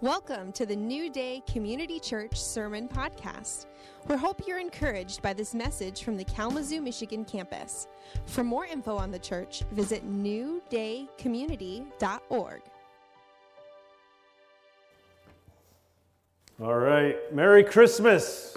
Welcome to the New Day Community Church Sermon Podcast. We hope you're encouraged by this message from the Kalamazoo, Michigan campus. For more info on the church, visit newdaycommunity.org. All right, Merry Christmas.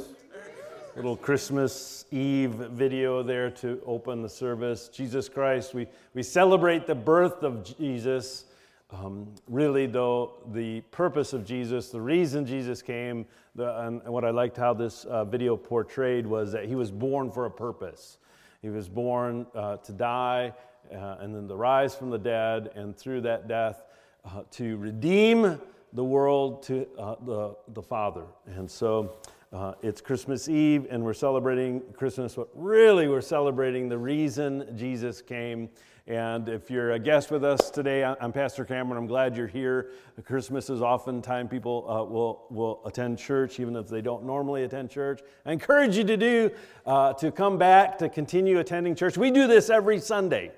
Little Christmas Eve video there to open the service. Jesus Christ, we, we celebrate the birth of Jesus. Um, really, though, the purpose of Jesus, the reason Jesus came, the, and what I liked how this uh, video portrayed was that he was born for a purpose. He was born uh, to die uh, and then to rise from the dead, and through that death, uh, to redeem the world to uh, the, the Father. And so uh, it's Christmas Eve, and we're celebrating Christmas, but really, we're celebrating the reason Jesus came and if you're a guest with us today, I'm Pastor Cameron. I'm glad you're here. Christmas is often time people uh, will, will attend church, even if they don't normally attend church. I encourage you to do, uh, to come back, to continue attending church. We do this every Sunday.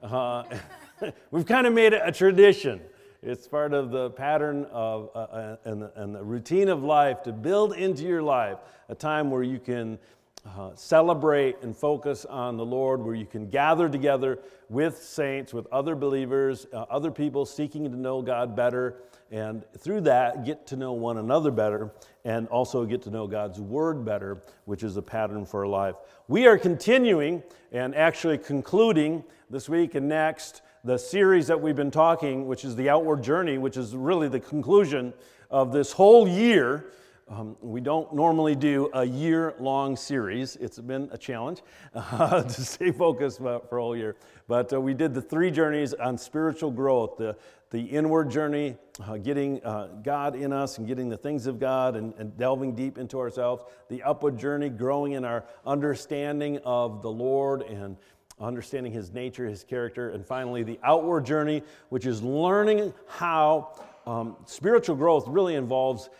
Uh, we've kind of made it a tradition. It's part of the pattern of uh, uh, and, and the routine of life to build into your life a time where you can uh, celebrate and focus on the Lord, where you can gather together with saints, with other believers, uh, other people seeking to know God better, and through that, get to know one another better, and also get to know God's Word better, which is a pattern for our life. We are continuing and actually concluding this week and next the series that we've been talking, which is the outward journey, which is really the conclusion of this whole year um, we don't normally do a year long series. It's been a challenge uh, to stay focused for a whole year. But uh, we did the three journeys on spiritual growth the, the inward journey, uh, getting uh, God in us and getting the things of God and, and delving deep into ourselves, the upward journey, growing in our understanding of the Lord and understanding his nature, his character, and finally the outward journey, which is learning how um, spiritual growth really involves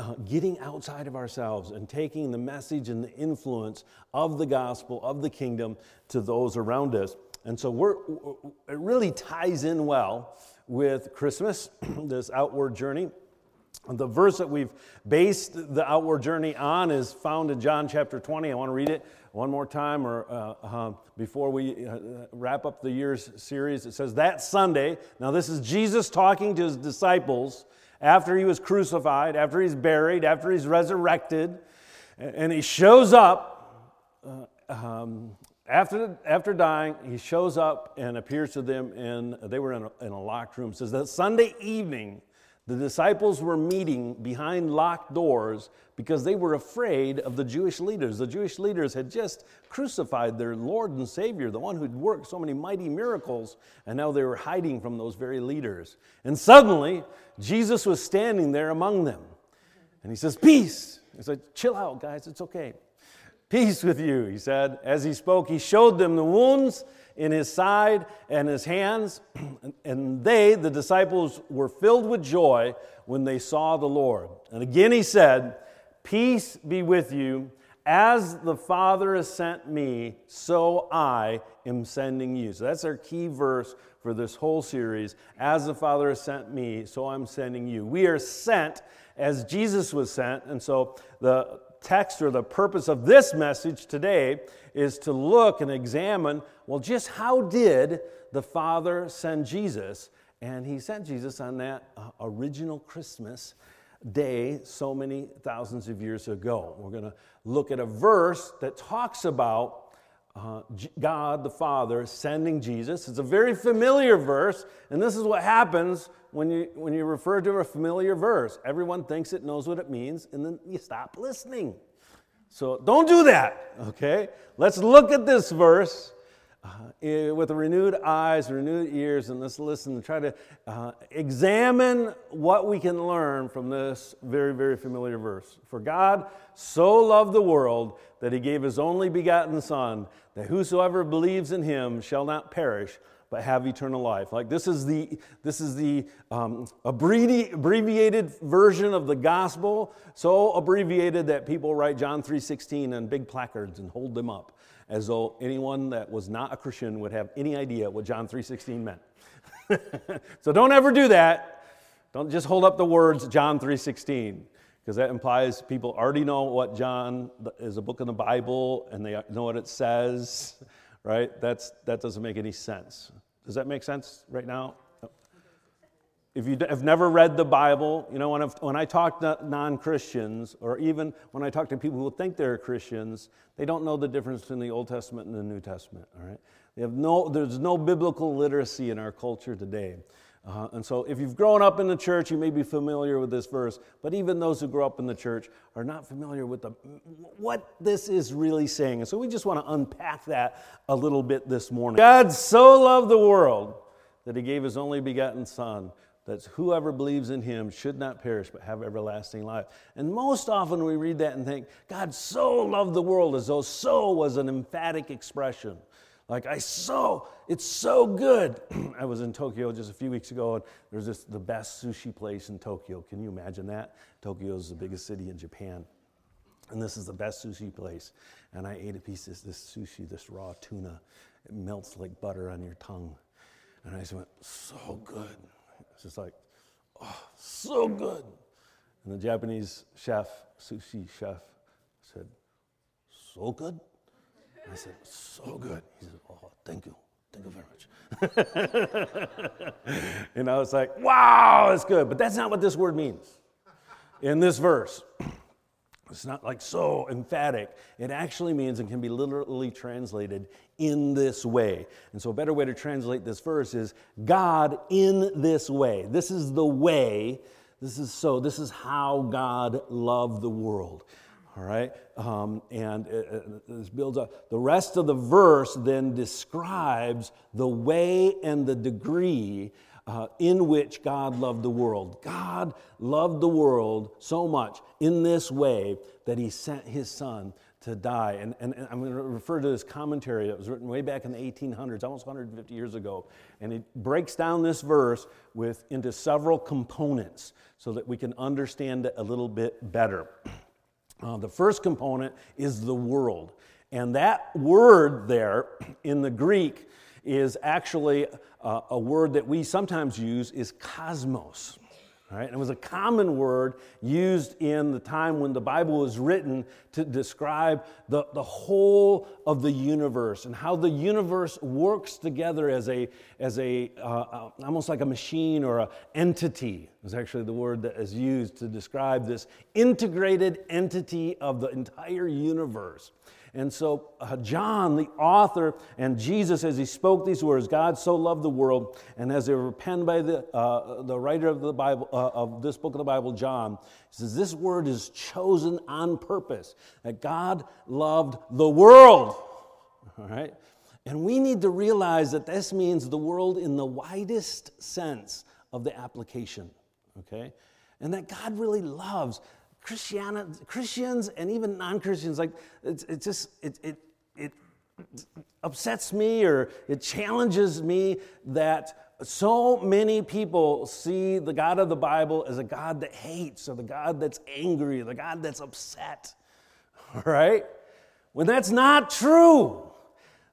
uh, getting outside of ourselves and taking the message and the influence of the gospel, of the kingdom, to those around us. And so we're, it really ties in well with Christmas, this outward journey. The verse that we've based the outward journey on is found in John chapter 20. I want to read it one more time or uh, uh, before we uh, wrap up the year's series. It says, That Sunday, now this is Jesus talking to his disciples after he was crucified, after he's buried, after he's resurrected, and he shows up. Uh, um, after, after dying, he shows up and appears to them in, they were in a, in a locked room. It says that Sunday evening, the disciples were meeting behind locked doors because they were afraid of the Jewish leaders. The Jewish leaders had just crucified their Lord and Savior, the one who'd worked so many mighty miracles, and now they were hiding from those very leaders. And suddenly, Jesus was standing there among them. And he says, Peace. He said, Chill out, guys, it's okay. Peace with you, he said. As he spoke, he showed them the wounds in his side and his hands. And they, the disciples, were filled with joy when they saw the Lord. And again he said, Peace be with you. As the Father has sent me, so I am sending you. So that's our key verse for this whole series. As the Father has sent me, so I'm sending you. We are sent as Jesus was sent. And so the text or the purpose of this message today is to look and examine well, just how did the Father send Jesus? And he sent Jesus on that uh, original Christmas day so many thousands of years ago. We're going to look at a verse that talks about uh, God the Father sending Jesus. It's a very familiar verse, and this is what happens when you, when you refer to a familiar verse. Everyone thinks it knows what it means, and then you stop listening. So don't do that, okay? Let's look at this verse uh, with renewed eyes, renewed ears, and let's listen and try to uh, examine what we can learn from this very, very familiar verse. For God so loved the world that he gave his only begotten Son, that whosoever believes in him shall not perish, but have eternal life. Like this is the this is the um, abbreviated version of the gospel, so abbreviated that people write John three sixteen on big placards and hold them up as though anyone that was not a Christian would have any idea what John 3:16 meant. so don't ever do that. Don't just hold up the words John 3:16 because that implies people already know what John is a book in the Bible and they know what it says, right? That's, that doesn't make any sense. Does that make sense right now? If you have never read the Bible, you know, when, I've, when I talk to non Christians, or even when I talk to people who think they're Christians, they don't know the difference between the Old Testament and the New Testament, all right? They have no, there's no biblical literacy in our culture today. Uh, and so, if you've grown up in the church, you may be familiar with this verse, but even those who grow up in the church are not familiar with the, what this is really saying. And so, we just want to unpack that a little bit this morning. God so loved the world that he gave his only begotten Son, that whoever believes in him should not perish but have everlasting life. And most often we read that and think, God so loved the world, as though so was an emphatic expression. Like I so, it's so good. I was in Tokyo just a few weeks ago, and there's this the best sushi place in Tokyo. Can you imagine that? Tokyo is the biggest city in Japan, and this is the best sushi place. And I ate a piece of this sushi, this raw tuna. It melts like butter on your tongue, and I just went so good. It's just like, oh, so good. And the Japanese chef, sushi chef, said, so good. I said, so good. He said, oh, thank you. Thank you very much. and I was like, wow, it's good. But that's not what this word means in this verse. It's not like so emphatic. It actually means and can be literally translated in this way. And so, a better way to translate this verse is God in this way. This is the way. This is so. This is how God loved the world all right? Um, and it, it, this builds up. The rest of the verse then describes the way and the degree uh, in which God loved the world. God loved the world so much in this way that he sent his son to die. And, and, and, I'm going to refer to this commentary that was written way back in the 1800s, almost 150 years ago. And it breaks down this verse with, into several components so that we can understand it a little bit better. Uh, the first component is the world. And that word there in the Greek is actually uh, a word that we sometimes use is cosmos. Right? And it was a common word used in the time when the Bible was written to describe the, the whole of the universe and how the universe works together as a, as a uh, uh, almost like a machine or an entity is actually the word that is used to describe this integrated entity of the entire universe. And so, uh, John, the author, and Jesus, as he spoke these words, God so loved the world, and as they were penned by the, uh, the writer of the Bible, uh, of this book of the Bible, John, he says, This word is chosen on purpose, that God loved the world. All right? And we need to realize that this means the world in the widest sense of the application, okay? And that God really loves Christiana, Christians and even non-Christians, like it, it just it, it it upsets me or it challenges me that so many people see the God of the Bible as a God that hates or the God that's angry, or the God that's upset. right? When that's not true.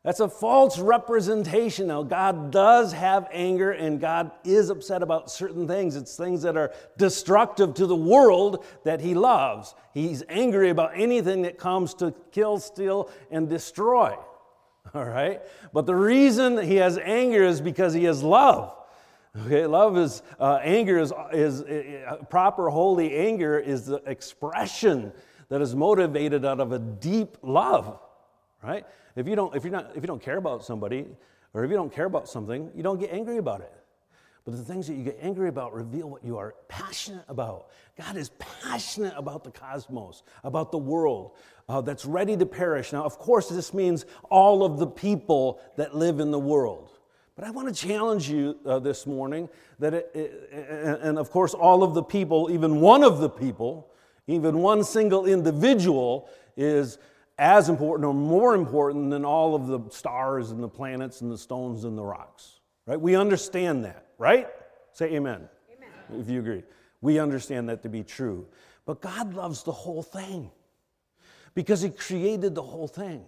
That's a false representation. Now, God does have anger and God is upset about certain things. It's things that are destructive to the world that He loves. He's angry about anything that comes to kill, steal, and destroy. All right? But the reason He has anger is because He has love. Okay, love is uh, anger is, is uh, proper holy anger is the expression that is motivated out of a deep love, right? If you don't, if you're not, if you don't care about somebody, or if you don't care about something, you don't get angry about it. But the things that you get angry about reveal what you are passionate about. God is passionate about the cosmos, about the world uh, that's ready to perish. Now, of course, this means all of the people that live in the world. But I want to challenge you uh, this morning that, it, it, and of course, all of the people, even one of the people, even one single individual is as important or more important than all of the stars and the planets and the stones and the rocks. Right? We understand that, right? Say amen, amen. if you agree. We understand that to be true. But God loves the whole thing because He created the whole thing.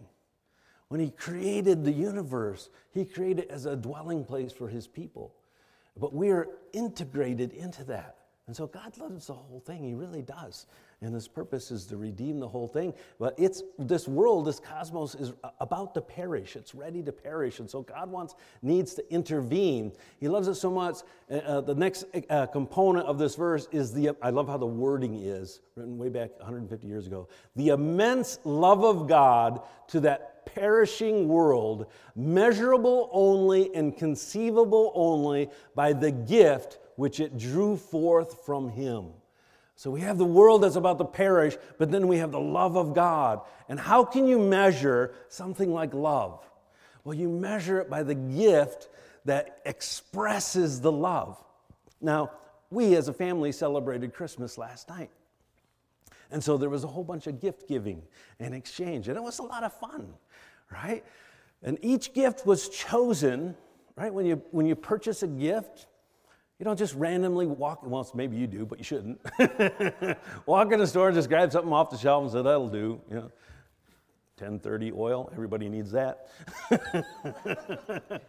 When He created the universe, He created it as a dwelling place for His people. but we are integrated into that. And so God loves the whole thing. He really does. And his purpose is to redeem the whole thing. But it's this world, this cosmos is about to perish. It's ready to perish. And so God wants, needs to intervene. He loves it so much. Uh, uh the next uh, component of this verse is the, I love how the wording is, written way back 150 years ago. The immense love of God to that perishing world, measurable only and conceivable only by the gift which it drew forth from him. So we have the world that's about to perish, but then we have the love of God. And how can you measure something like love? Well, you measure it by the gift that expresses the love. Now, we as a family celebrated Christmas last night. And so there was a whole bunch of gift giving and exchange, and it was a lot of fun, right? And each gift was chosen, right? When you, when you purchase a gift, you don't just randomly walk, well, maybe you do, but you shouldn't. walk in the store and just grab something off the shelf and say, that'll do. You know, 1030 oil, everybody needs that.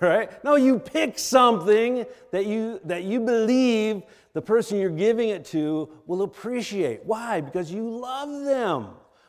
right? No, you pick something that you, that you believe the person you're giving it to will appreciate. Why? Because you love them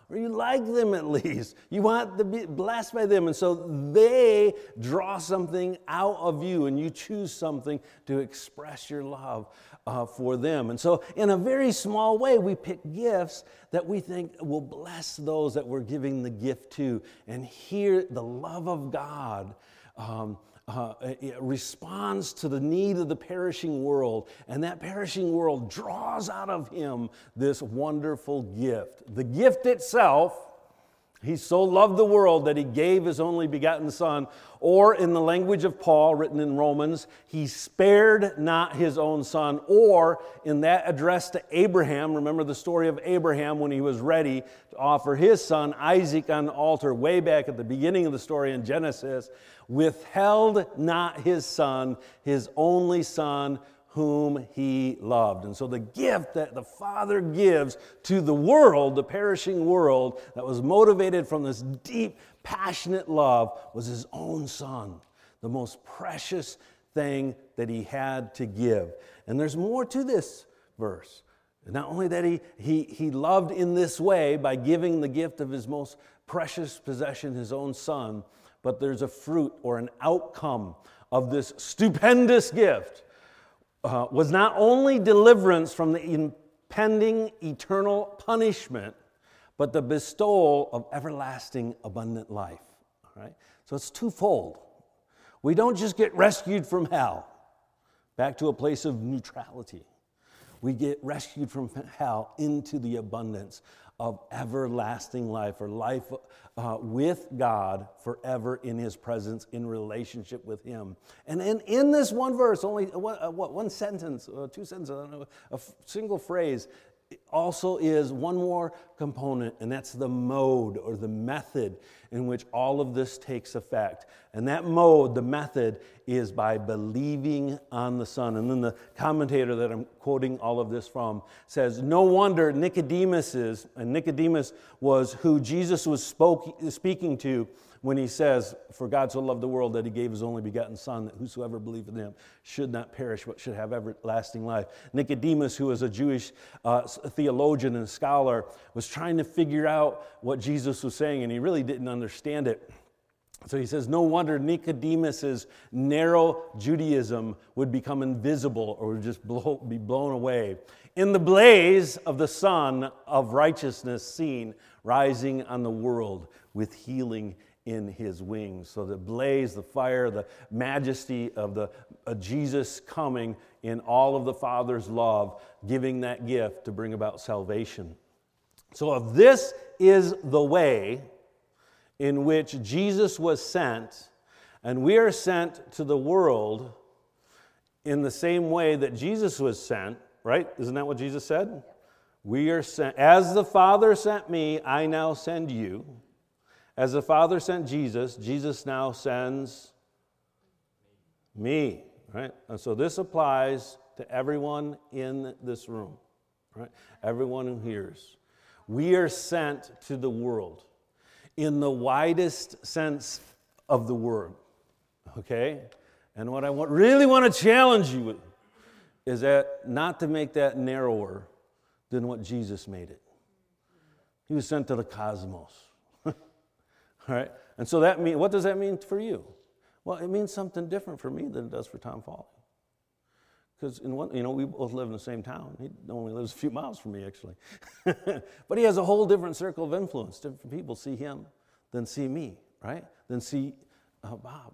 or you like them at least. You want to be blessed by them. And so they draw something out of you, and you choose something to express your love uh, for them. And so, in a very small way, we pick gifts that we think will bless those that we're giving the gift to. And here, the love of God. Um, uh, responds to the need of the perishing world, and that perishing world draws out of him this wonderful gift. The gift itself, he so loved the world that he gave his only begotten Son, or in the language of Paul, written in Romans, he spared not his own Son, or in that address to Abraham, remember the story of Abraham when he was ready to offer his son Isaac on the altar, way back at the beginning of the story in Genesis withheld not his son, his only son, whom he loved. And so the gift that the Father gives to the world, the perishing world, that was motivated from this deep, passionate love, was his own son, the most precious thing that he had to give. And there's more to this verse. Not only that he, he, he loved in this way by giving the gift of his most precious possession, his own son, but there's a fruit or an outcome of this stupendous gift uh, was not only deliverance from the impending eternal punishment, but the bestowal of everlasting abundant life. All right? So it's twofold. We don't just get rescued from hell back to a place of neutrality. We get rescued from hell into the abundance of everlasting life or life uh, with God forever in His presence, in relationship with Him. And in, in this one verse, only one, uh, what, one sentence, uh, two sentences, know, a single phrase, also is one more component, and that's the mode or the method in which all of this takes effect. And that mode, the method, is by believing on the Son. And then the commentator that I'm quoting all of this from says, No wonder Nicodemus is, and Nicodemus was who Jesus was spoke, speaking to when he says, For God so loved the world that he gave his only begotten Son, that whosoever believeth in him should not perish, but should have everlasting life. Nicodemus, who was a Jewish uh, theologian and scholar, was trying to figure out what Jesus was saying, and he really didn't understand it. So he says, No wonder Nicodemus's narrow Judaism would become invisible or would just blow, be blown away. In the blaze of the sun of righteousness seen rising on the world with healing in his wings. So the blaze, the fire, the majesty of the uh, Jesus coming in all of the Father's love, giving that gift to bring about salvation. So if this is the way in which Jesus was sent, and we are sent to the world in the same way that Jesus was sent, right? Isn't that what Jesus said? We are sent, as the Father sent me, I now send you. As the Father sent Jesus, Jesus now sends me, right? And so this applies to everyone in this room, right? Everyone who hears. We are sent to the world in the widest sense of the word, okay? And what I want, really want to challenge you with is that not to make that narrower than what Jesus made it. He was sent to the cosmos. All right? And so that mean, what does that mean for you? Well, it means something different for me than it does for Tom Foley. Because in one, you know, we both live in the same town. He only lives a few miles from me, actually. but he has a whole different circle of influence. Different people see him than see me, right? Than see uh, Bob,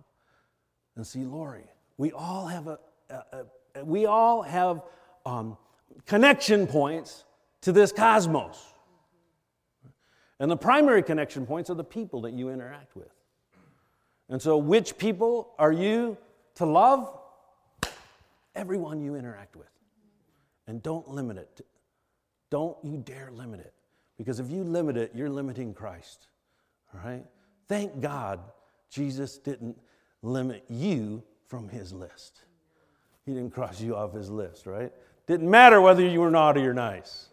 and see Lori. We all have a, a, a we all have um, connection points to this cosmos. And the primary connection points are the people that you interact with. And so, which people are you to love? Everyone you interact with. And don't limit it. Don't you dare limit it. Because if you limit it, you're limiting Christ. All right? Thank God Jesus didn't limit you from his list. He didn't cross you off his list, right? Didn't matter whether you were naughty or nice.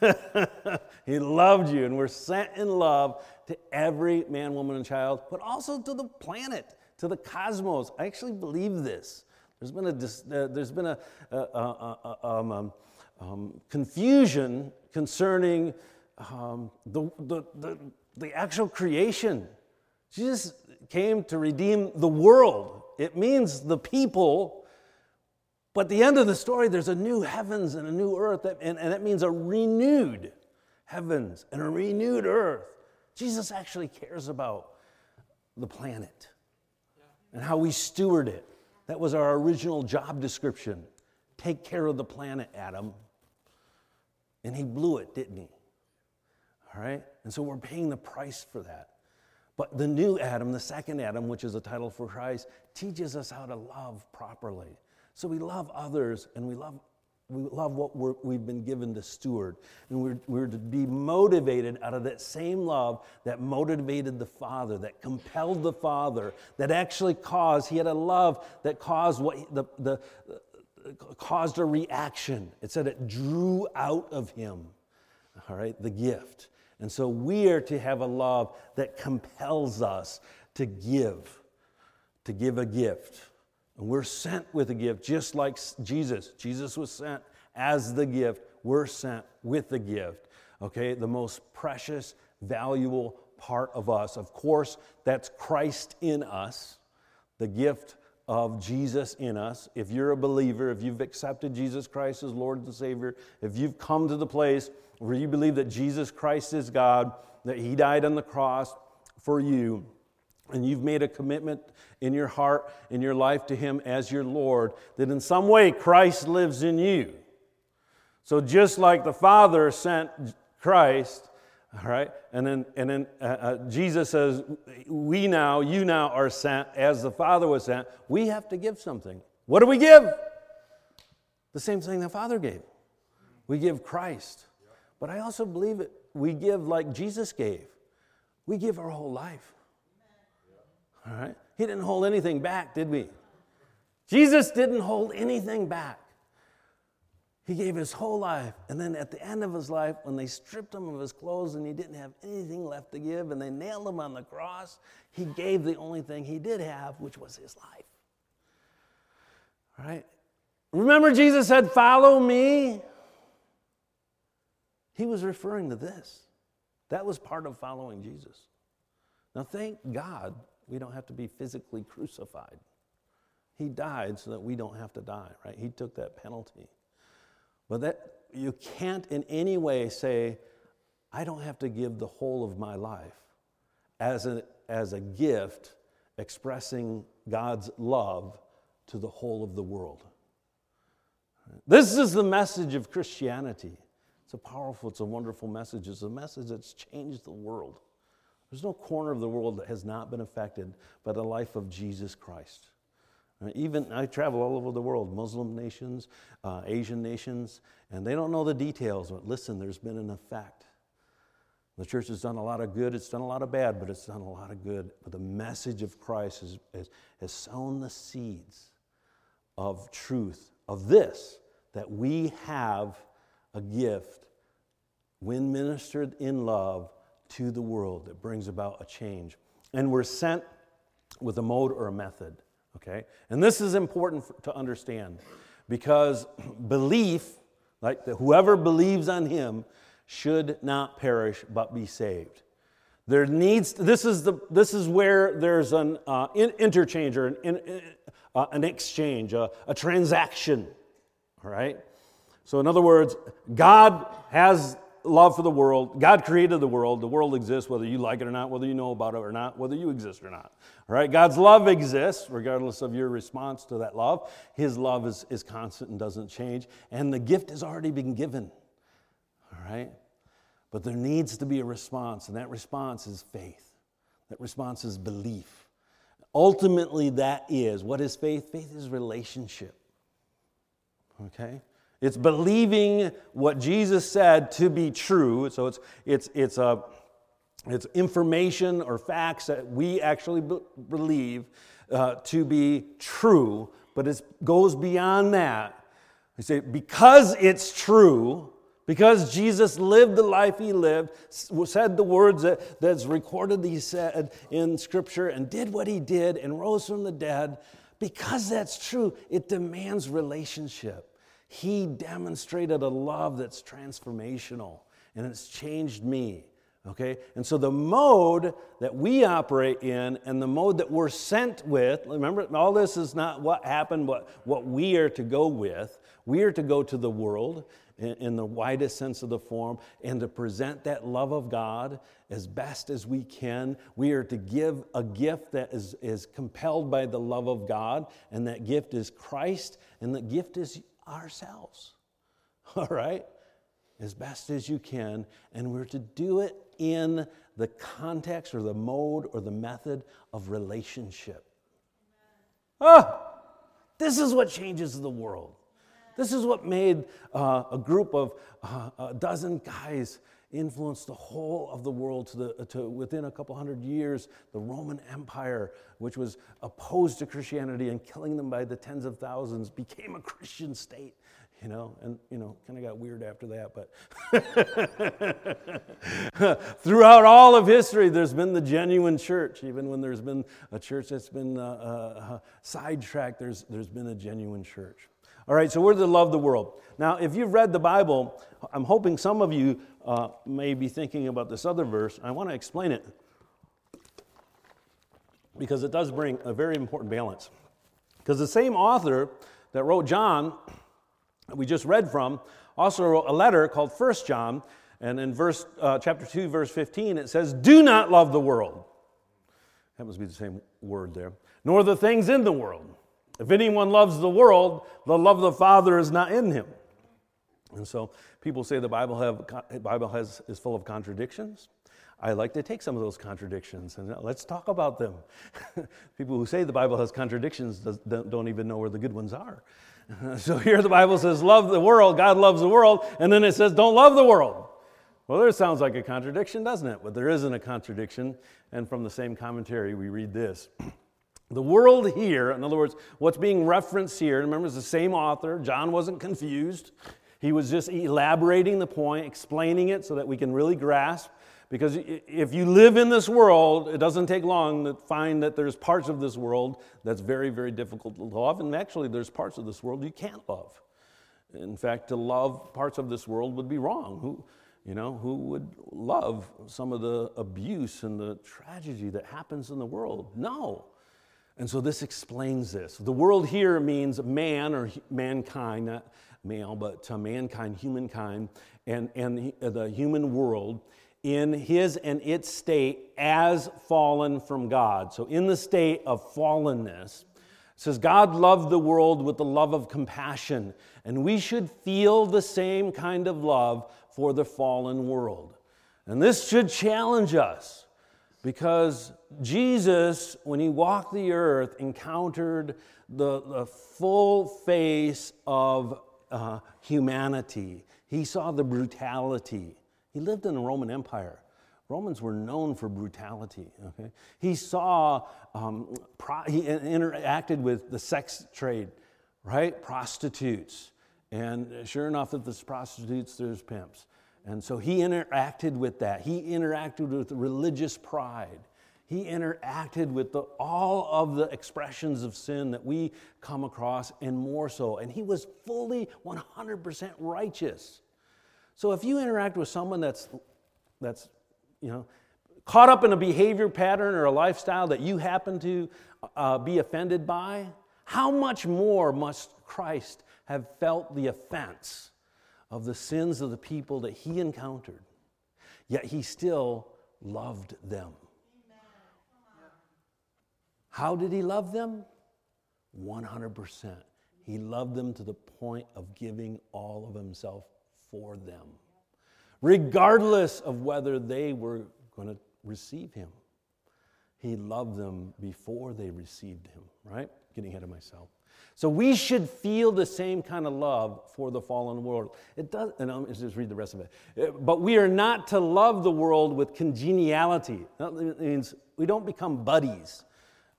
he loved you, and we're sent in love to every man, woman, and child, but also to the planet, to the cosmos. I actually believe this. There's been a, uh, there's been a, um, um, um, confusion concerning um, the, the, the, the actual creation. Jesus came to redeem the world. It means the people but at the end of the story, there's a new heavens and a new earth, and, and that means a renewed heavens and a renewed earth. Jesus actually cares about the planet and how we steward it. That was our original job description. Take care of the planet, Adam. And he blew it, didn't he? All right? And so we're paying the price for that. But the new Adam, the second Adam, which is a title for Christ, teaches us how to love properly. So we love others and we love, we love what we have been given to steward. And we're, we're to be motivated out of that same love that motivated the Father, that compelled the Father, that actually caused, he had a love that caused what the, the, caused a reaction. It said it drew out of him, all right, the gift. And so we are to have a love that compels us to give, to give a gift. And we're sent with a gift, just like Jesus. Jesus was sent as the gift. We're sent with the gift. Okay, the most precious, valuable part of us. Of course, that's Christ in us, the gift of Jesus in us. If you're a believer, if you've accepted Jesus Christ as Lord and Savior, if you've come to the place where you believe that Jesus Christ is God, that He died on the cross for you, and you've made a commitment in your heart, in your life to Him as your Lord, that in some way Christ lives in you. So just like the Father sent Christ, all right, and then, and then uh, uh, Jesus says, We now, you now are sent as the Father was sent. We have to give something. What do we give? The same thing the Father gave. We give Christ. But I also believe it, we give like Jesus gave. We give our whole life. All right? He didn't hold anything back, did we? Jesus didn't hold anything back. He gave his whole life. And then at the end of his life, when they stripped him of his clothes and he didn't have anything left to give and they nailed him on the cross, he gave the only thing he did have, which was his life. All right? Remember, Jesus said, Follow me? He was referring to this. That was part of following Jesus. Now, thank God we don't have to be physically crucified. He died so that we don't have to die, right? He took that penalty. But that you can't in any way say, I don't have to give the whole of my life as a, as a gift expressing God's love to the whole of the world. This is the message of Christianity. It's a powerful, it's a wonderful message. It's a message that's changed the world. There's no corner of the world that has not been affected by the life of Jesus Christ. Uh, even I travel all over the world, Muslim nations, uh, Asian nations, and they don't know the details. But listen, there's been an effect. The church has done a lot of good, it's done a lot of bad, but it's done a lot of good. But the message of Christ has, has, has sown the seeds of truth, of this, that we have a gift when ministered in love to the world that brings about a change. And we're sent with a mode or a method. Okay? And this is important for, to understand because belief, like the, whoever believes on him, should not perish but be saved. There needs this is the this is where there's an uh, in, interchange or an, in, uh, an exchange, a, a transaction. All right. So in other words, God has love for the world. God created the world. The world exists whether you like it or not, whether you know about it or not, whether you exist or not. All right? God's love exists regardless of your response to that love. His love is, is constant and doesn't change. And the gift has already been given. All right? But there needs to be a response, and that response is faith. That response is belief. Ultimately, that is what is faith? Faith is relationship. Okay? It's believing what Jesus said to be true. So it's, it's, it's, a, it's information or facts that we actually be- believe uh, to be true, but it goes beyond that. I say, because it's true, because Jesus lived the life he lived, said the words that, that's recorded he said in Scripture, and did what he did and rose from the dead, because that's true, it demands relationship. He demonstrated a love that's transformational and it's changed me. Okay? And so the mode that we operate in and the mode that we're sent with, remember, all this is not what happened, what, what we are to go with. We are to go to the world in, in the widest sense of the form and to present that love of God as best as we can. We are to give a gift that is, is compelled by the love of God, and that gift is Christ, and the gift is ourselves. All right? As best as you can. And we're to do it in the context or the mode or the method of relationship. Ah, this is what changes the world. This is what made uh, a group of uh, a dozen guys influence the whole of the world to, the, to within a couple hundred years. The Roman Empire, which was opposed to Christianity and killing them by the tens of thousands, became a Christian state you know, and you know, kind of got weird after that. But throughout all of history, there's been the genuine church. Even when there's been a church that's been uh, uh, sidetracked, there's there's been a genuine church. All right, so we're to love the world. Now, if you've read the Bible, I'm hoping some of you uh, may be thinking about this other verse. I want to explain it because it does bring a very important balance. Because the same author that wrote John we just read from also wrote a letter called First John, and in verse uh, chapter 2, verse 15, it says, Do not love the world. That must be the same word there. Nor the things in the world. If anyone loves the world, the love of the Father is not in him. And so people say the Bible, have, Bible has, is full of contradictions. I like to take some of those contradictions and uh, let's talk about them. people who say the Bible has contradictions don't even know where the good ones are. So here the Bible says, Love the world, God loves the world, and then it says, Don't love the world. Well, there sounds like a contradiction, doesn't it? But there isn't a contradiction. And from the same commentary, we read this. The world here, in other words, what's being referenced here, remember, it's the same author. John wasn't confused. He was just elaborating the point, explaining it so that we can really grasp because if you live in this world, it doesn't take long to find that there's parts of this world that's very, very difficult to love. And actually, there's parts of this world you can't love. In fact, to love parts of this world would be wrong. Who, you know, who would love some of the abuse and the tragedy that happens in the world? No. And so this explains this. The world here means man or mankind, male, but to mankind, humankind, and, and uh, the human world in his and its state as fallen from God. So, in the state of fallenness, says God loved the world with the love of compassion, and we should feel the same kind of love for the fallen world. And this should challenge us because Jesus, when he walked the earth, encountered the, the full face of uh, humanity. He saw the brutality. He lived in the Roman Empire. Romans were known for brutality. Okay? He saw, um, pro- he interacted with the sex trade, right? Prostitutes. And sure enough, if there's prostitutes, there's pimps. And so he interacted with that. He interacted with religious pride. He interacted with the, all of the expressions of sin that we come across and more so. And he was fully 100% righteous. So if you interact with someone that's, that's you know, caught up in a behavior pattern or a lifestyle that you happen to uh, be offended by, how much more must Christ have felt the offense of the sins of the people that he encountered? Yet he still loved them. How did he love them? 100%. He loved them to the point of giving all of himself for them, regardless of whether they were going to receive him. He loved them before they received him, right? Getting ahead of myself. So we should feel the same kind of love for the fallen world. It does, and I'll just read the rest of it. Uh, but we are not to love the world with congeniality. That means we don't become buddies.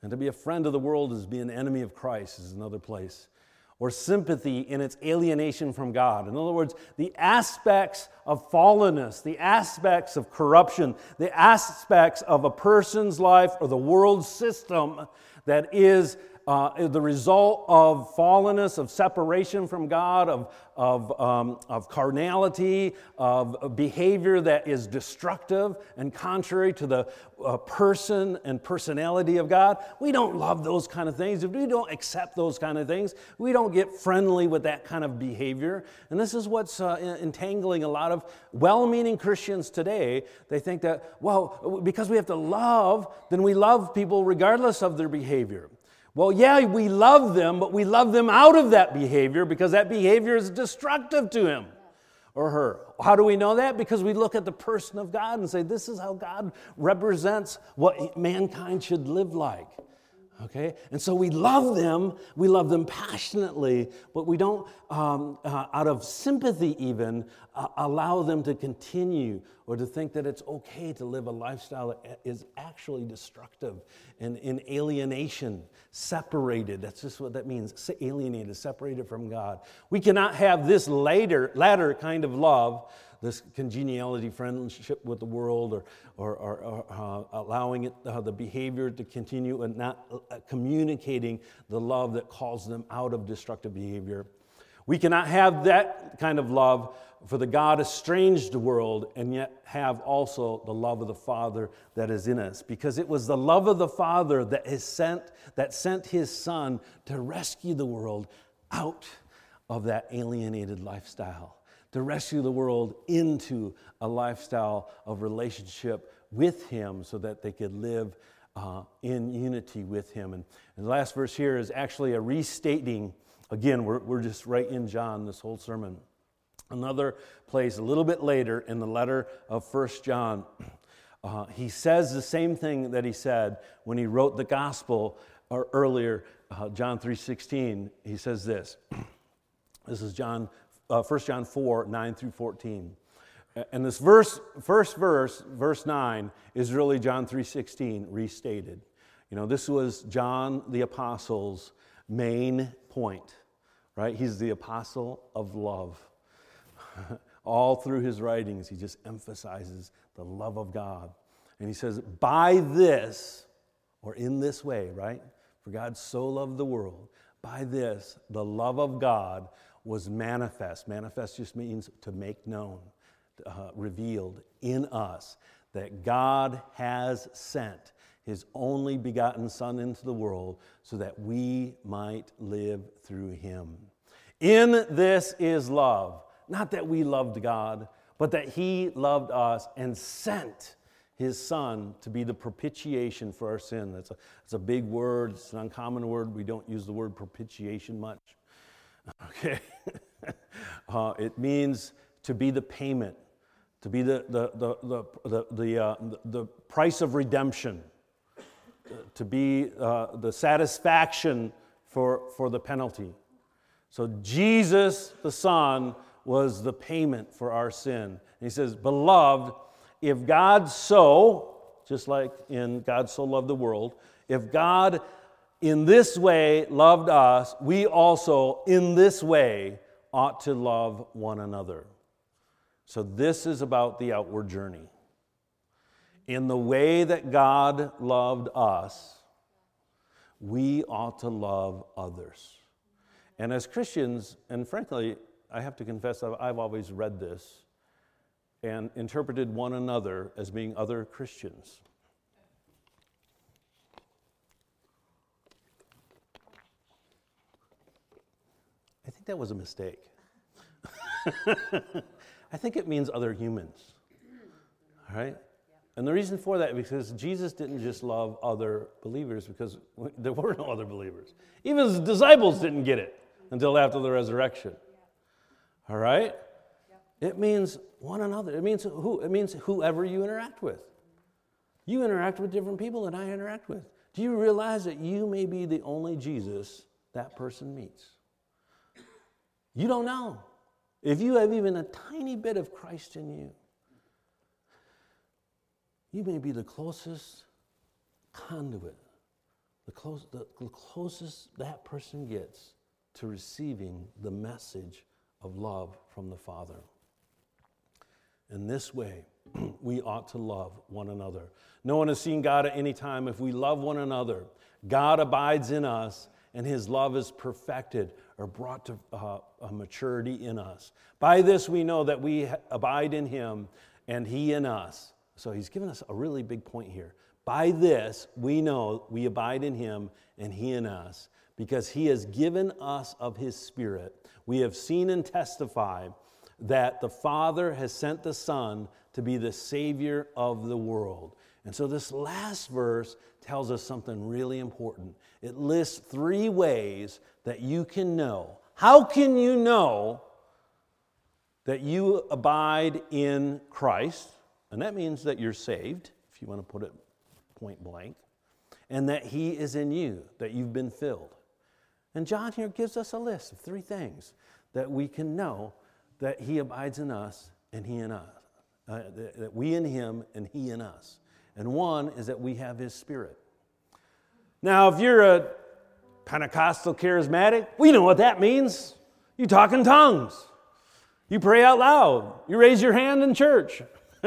And to be a friend of the world is be an enemy of Christ, is another place. Or sympathy in its alienation from God. In other words, the aspects of fallenness, the aspects of corruption, the aspects of a person's life or the world system that is uh, the result of fallenness, of separation from God, of, of, um, of carnality, of behavior that is destructive and contrary to the uh, person and personality of God. We don't love those kind of things. If we don't accept those kind of things, we don't get friendly with that kind of behavior. And this is what's uh, entangling a lot of well meaning Christians today. They think that, well, because we have to love, then we love people regardless of their behavior. Well, yeah, we love them, but we love them out of that behavior because that behavior is destructive to him or her. How do we know that? Because we look at the person of God and say, this is how God represents what mankind should live like. Okay? And so we love them, we love them passionately, but we don't, um, uh, out of sympathy even, uh, allow them to continue or to think that it's okay to live a lifestyle that is actually destructive and in alienation, separated. That's just what that means alienated, separated from God. We cannot have this later, latter kind of love this congeniality, friendship with the world, or, or, or, uh, allowing it, uh, the behavior to continue and not uh, communicating the love that calls them out of destructive behavior. We cannot have that kind of love for the God estranged world and yet have also the love of the Father that is in us. Because it was the love of the Father that is sent, that sent his Son to rescue the world out of that alienated lifestyle to rescue the world into a lifestyle of relationship with Him so that they could live uh, in unity with Him. And, and, the last verse here is actually a restating. Again, we're, we're just right in John, this whole sermon. Another place a little bit later in the letter of First John, uh, he says the same thing that he said when he wrote the gospel or uh, earlier, uh, John 3.16. He says this. This is John uh, 1 John 4 9 through 14. And this verse, first verse, verse 9, is really John 3.16 restated. You know, this was John the Apostle's main point, right? He's the apostle of love. All through his writings, he just emphasizes the love of God. And he says, by this, or in this way, right? For God so loved the world. By this, the love of God was manifest. Manifest just means to make known, uh, revealed in us that God has sent his only begotten Son into the world so that we might live through him. In this is love, not that we loved God, but that he loved us and sent his son to be the propitiation for our sin. That's a, that's a big word, it's an uncommon word. We don't use the word propitiation much. Okay? uh, it means to be the payment, to be the, the, the, the, the, the, uh, the price of redemption, to be uh, the satisfaction for, for the penalty. So Jesus, the Son, was the payment for our sin. And he says, Beloved, if God so, just like in God so loved the world, if God in this way loved us, we also in this way ought to love one another. So, this is about the outward journey. In the way that God loved us, we ought to love others. And as Christians, and frankly, I have to confess, I've always read this and interpreted one another as being other Christians. I think that was a mistake. I think it means other humans. All right? And the reason for that because Jesus didn't just love other believers because there were no other believers. Even his disciples didn't get it until after the resurrection. All right? It means one another. It means who it means whoever you interact with. You interact with different people than I interact with. Do you realize that you may be the only Jesus that person meets? You don't know. If you have even a tiny bit of Christ in you, you may be the closest conduit, the, close, the, the closest that person gets to receiving the message of love from the Father. In this way, we ought to love one another. No one has seen God at any time. If we love one another, God abides in us, and his love is perfected or brought to uh, a maturity in us. By this we know that we abide in him and he in us. So he's given us a really big point here. By this we know we abide in him and he in us, because he has given us of his spirit. We have seen and testified that the Father has sent the Son to be the Savior of the world. And so this last verse tells us something really important. It lists three ways that you can know. How can you know that you abide in Christ? And that means that you're saved, if you want to put it point blank, and that He is in you, that you've been filled. And John here gives us a list of three things that we can know that He abides in us and He in us, uh, that we in Him and He in us. And one is that we have His Spirit. Now, if you're a Pentecostal charismatic, we know what that means. You talk in tongues, you pray out loud, you raise your hand in church.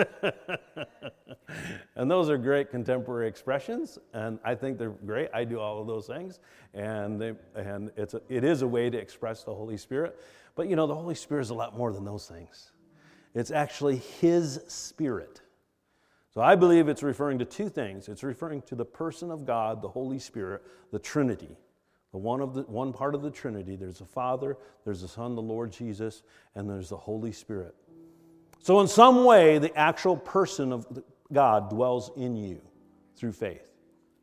and those are great contemporary expressions, and I think they're great. I do all of those things, and, they, and it's a, it is a way to express the Holy Spirit. But you know, the Holy Spirit is a lot more than those things. It's actually His Spirit. So I believe it's referring to two things. It's referring to the person of God, the Holy Spirit, the Trinity. The one, of the, one part of the Trinity. There's the Father, there's the Son, the Lord Jesus, and there's the Holy Spirit. So, in some way, the actual person of God dwells in you through faith.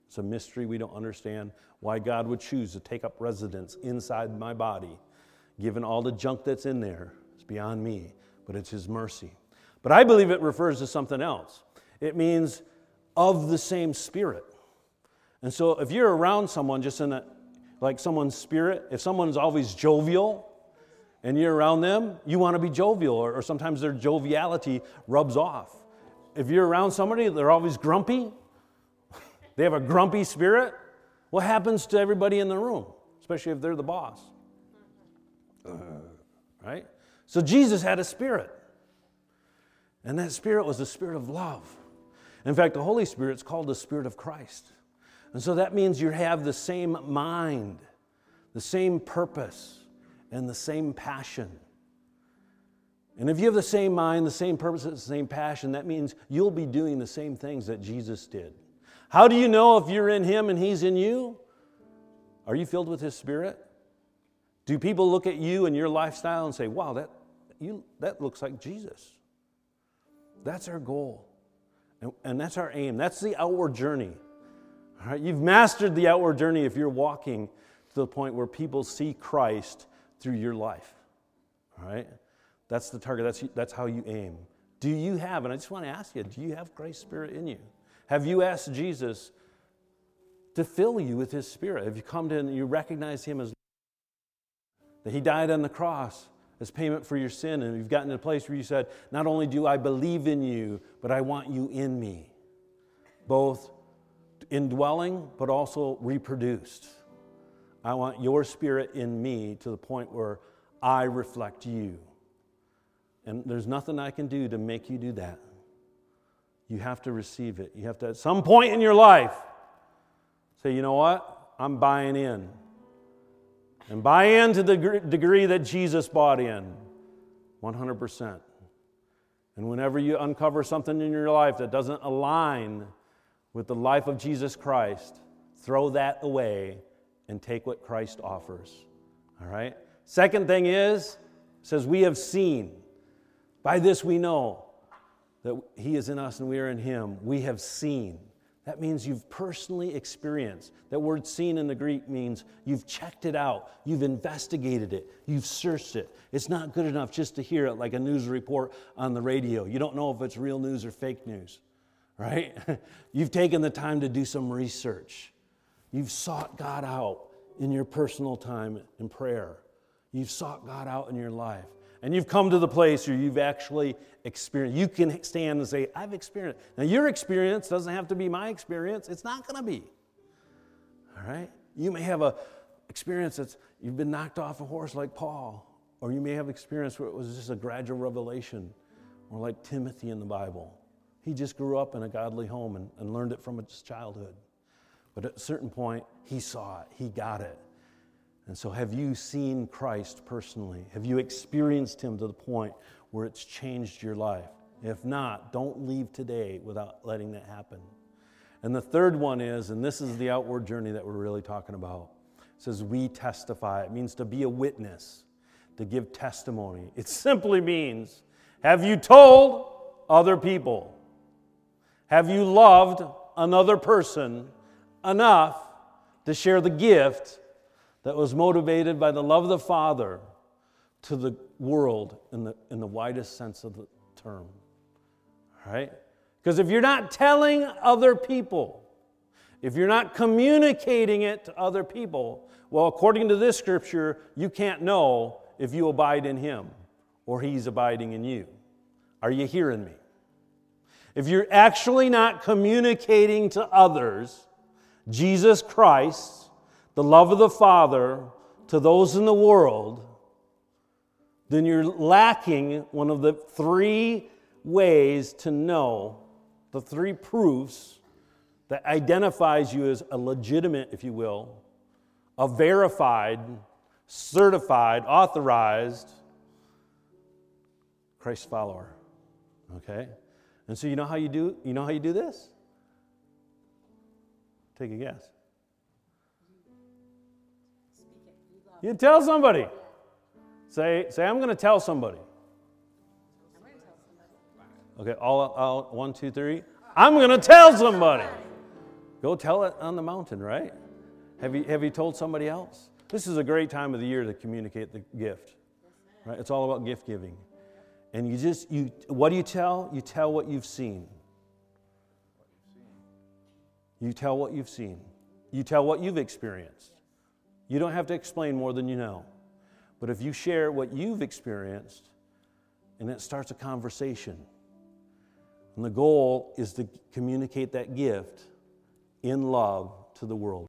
It's a mystery we don't understand why God would choose to take up residence inside my body, given all the junk that's in there. It's beyond me, but it's His mercy. But I believe it refers to something else. It means of the same spirit. And so if you're around someone just in a, like someone's spirit, if someone's always jovial, and you're around them, you want to be jovial, or, or sometimes their joviality rubs off. If you're around somebody, they're always grumpy, they have a grumpy spirit, what happens to everybody in the room, especially if they're the boss? Uh, right? So Jesus had a spirit, and that spirit was the spirit of love. In fact, the Holy Spirit is called the Spirit of Christ. And so that means you have the same mind, the same purpose and the same passion. And if you have the same mind, the same purpose, the same passion, that means you'll be doing the same things that Jesus did. How do you know if you're in Him and He's in you? Are you filled with His Spirit? Do people look at you and your lifestyle and say, wow, that, you, that looks like Jesus? That's our goal. And, and that's our aim. That's the outward journey. All right? You've mastered the outward journey if you're walking to the point where people see Christ through your life. All right? That's the target. That's, that's how you aim. Do you have, and I just want to ask you, do you have Christ's Spirit in you? Have you asked Jesus to fill you with His Spirit? Have you come to Him and you recognize Him as that He died on the cross as payment for your sin, and you've gotten to a place where you said, Not only do I believe in you, but I want you in me, both indwelling, but also reproduced. I want your spirit in me to the point where I reflect you. And there's nothing I can do to make you do that. you have to receive it. You have to, at some point in your life, say, you know what? I'm buying in. And buy in to the degree that Jesus bought in 100%. And whenever you uncover something in your life that doesn't align with the life of Jesus Christ, throw that away and take what Christ offers. All right? Second thing is, says, We have seen. By this we know that He is in us and we are in Him. We have seen. That means you've personally experienced. That word seen in the Greek means you've checked it out, you've investigated it, you've searched it. It's not good enough just to hear it like a news report on the radio. You don't know if it's real news or fake news, right? you've taken the time to do some research. You've sought God out in your personal time in prayer. You've sought God out in your life. And you've come to the place where you've actually experienced. You can stand and say, I've experienced. Now, your experience doesn't have to be my experience. It's not going to be. All right? You may have a experience that's you've been knocked off a horse like Paul, or you may have experience where it was just a gradual revelation, or like Timothy in the Bible. He just grew up in a godly home and, and learned it from his childhood. But at a certain point, he saw it, he got it. And so, have you seen Christ personally? Have you experienced him to the point where it's changed your life? If not, don't leave today without letting that happen. And the third one is, and this is the outward journey that we're really talking about, it says, We testify. It means to be a witness, to give testimony. It simply means, Have you told other people? Have you loved another person enough to share the gift that was motivated by the love of the Father to the world in the, in the widest sense of the term. All right? Because if you're not telling other people, if you're not communicating it to other people, well, according to this scripture, you can't know if you abide in Him or He's abiding in you. Are you hearing me? If you're actually not communicating to others, Jesus Christ, the love of the Father to those in the world, then you're lacking one of the three ways to know, the three proofs that identifies you as a legitimate, if you will, a verified, certified, authorized Christ follower. Okay? And so you know how you do you know how you do this? Take a guess. You tell somebody. Say, say I'm going to tell somebody. Okay, all, all one, two, three. I'm going to tell somebody. Go tell it on the mountain, right? Have you, have you told somebody else? This is a great time of the year to communicate the gift, right? It's all about gift giving. And you just, you, what do you tell? You tell what you've seen. You tell what you've seen. You tell what you've experienced. You don't have to explain more than you know. But if you share what you've experienced, and it starts a conversation, and the goal is to communicate that gift in love to the world.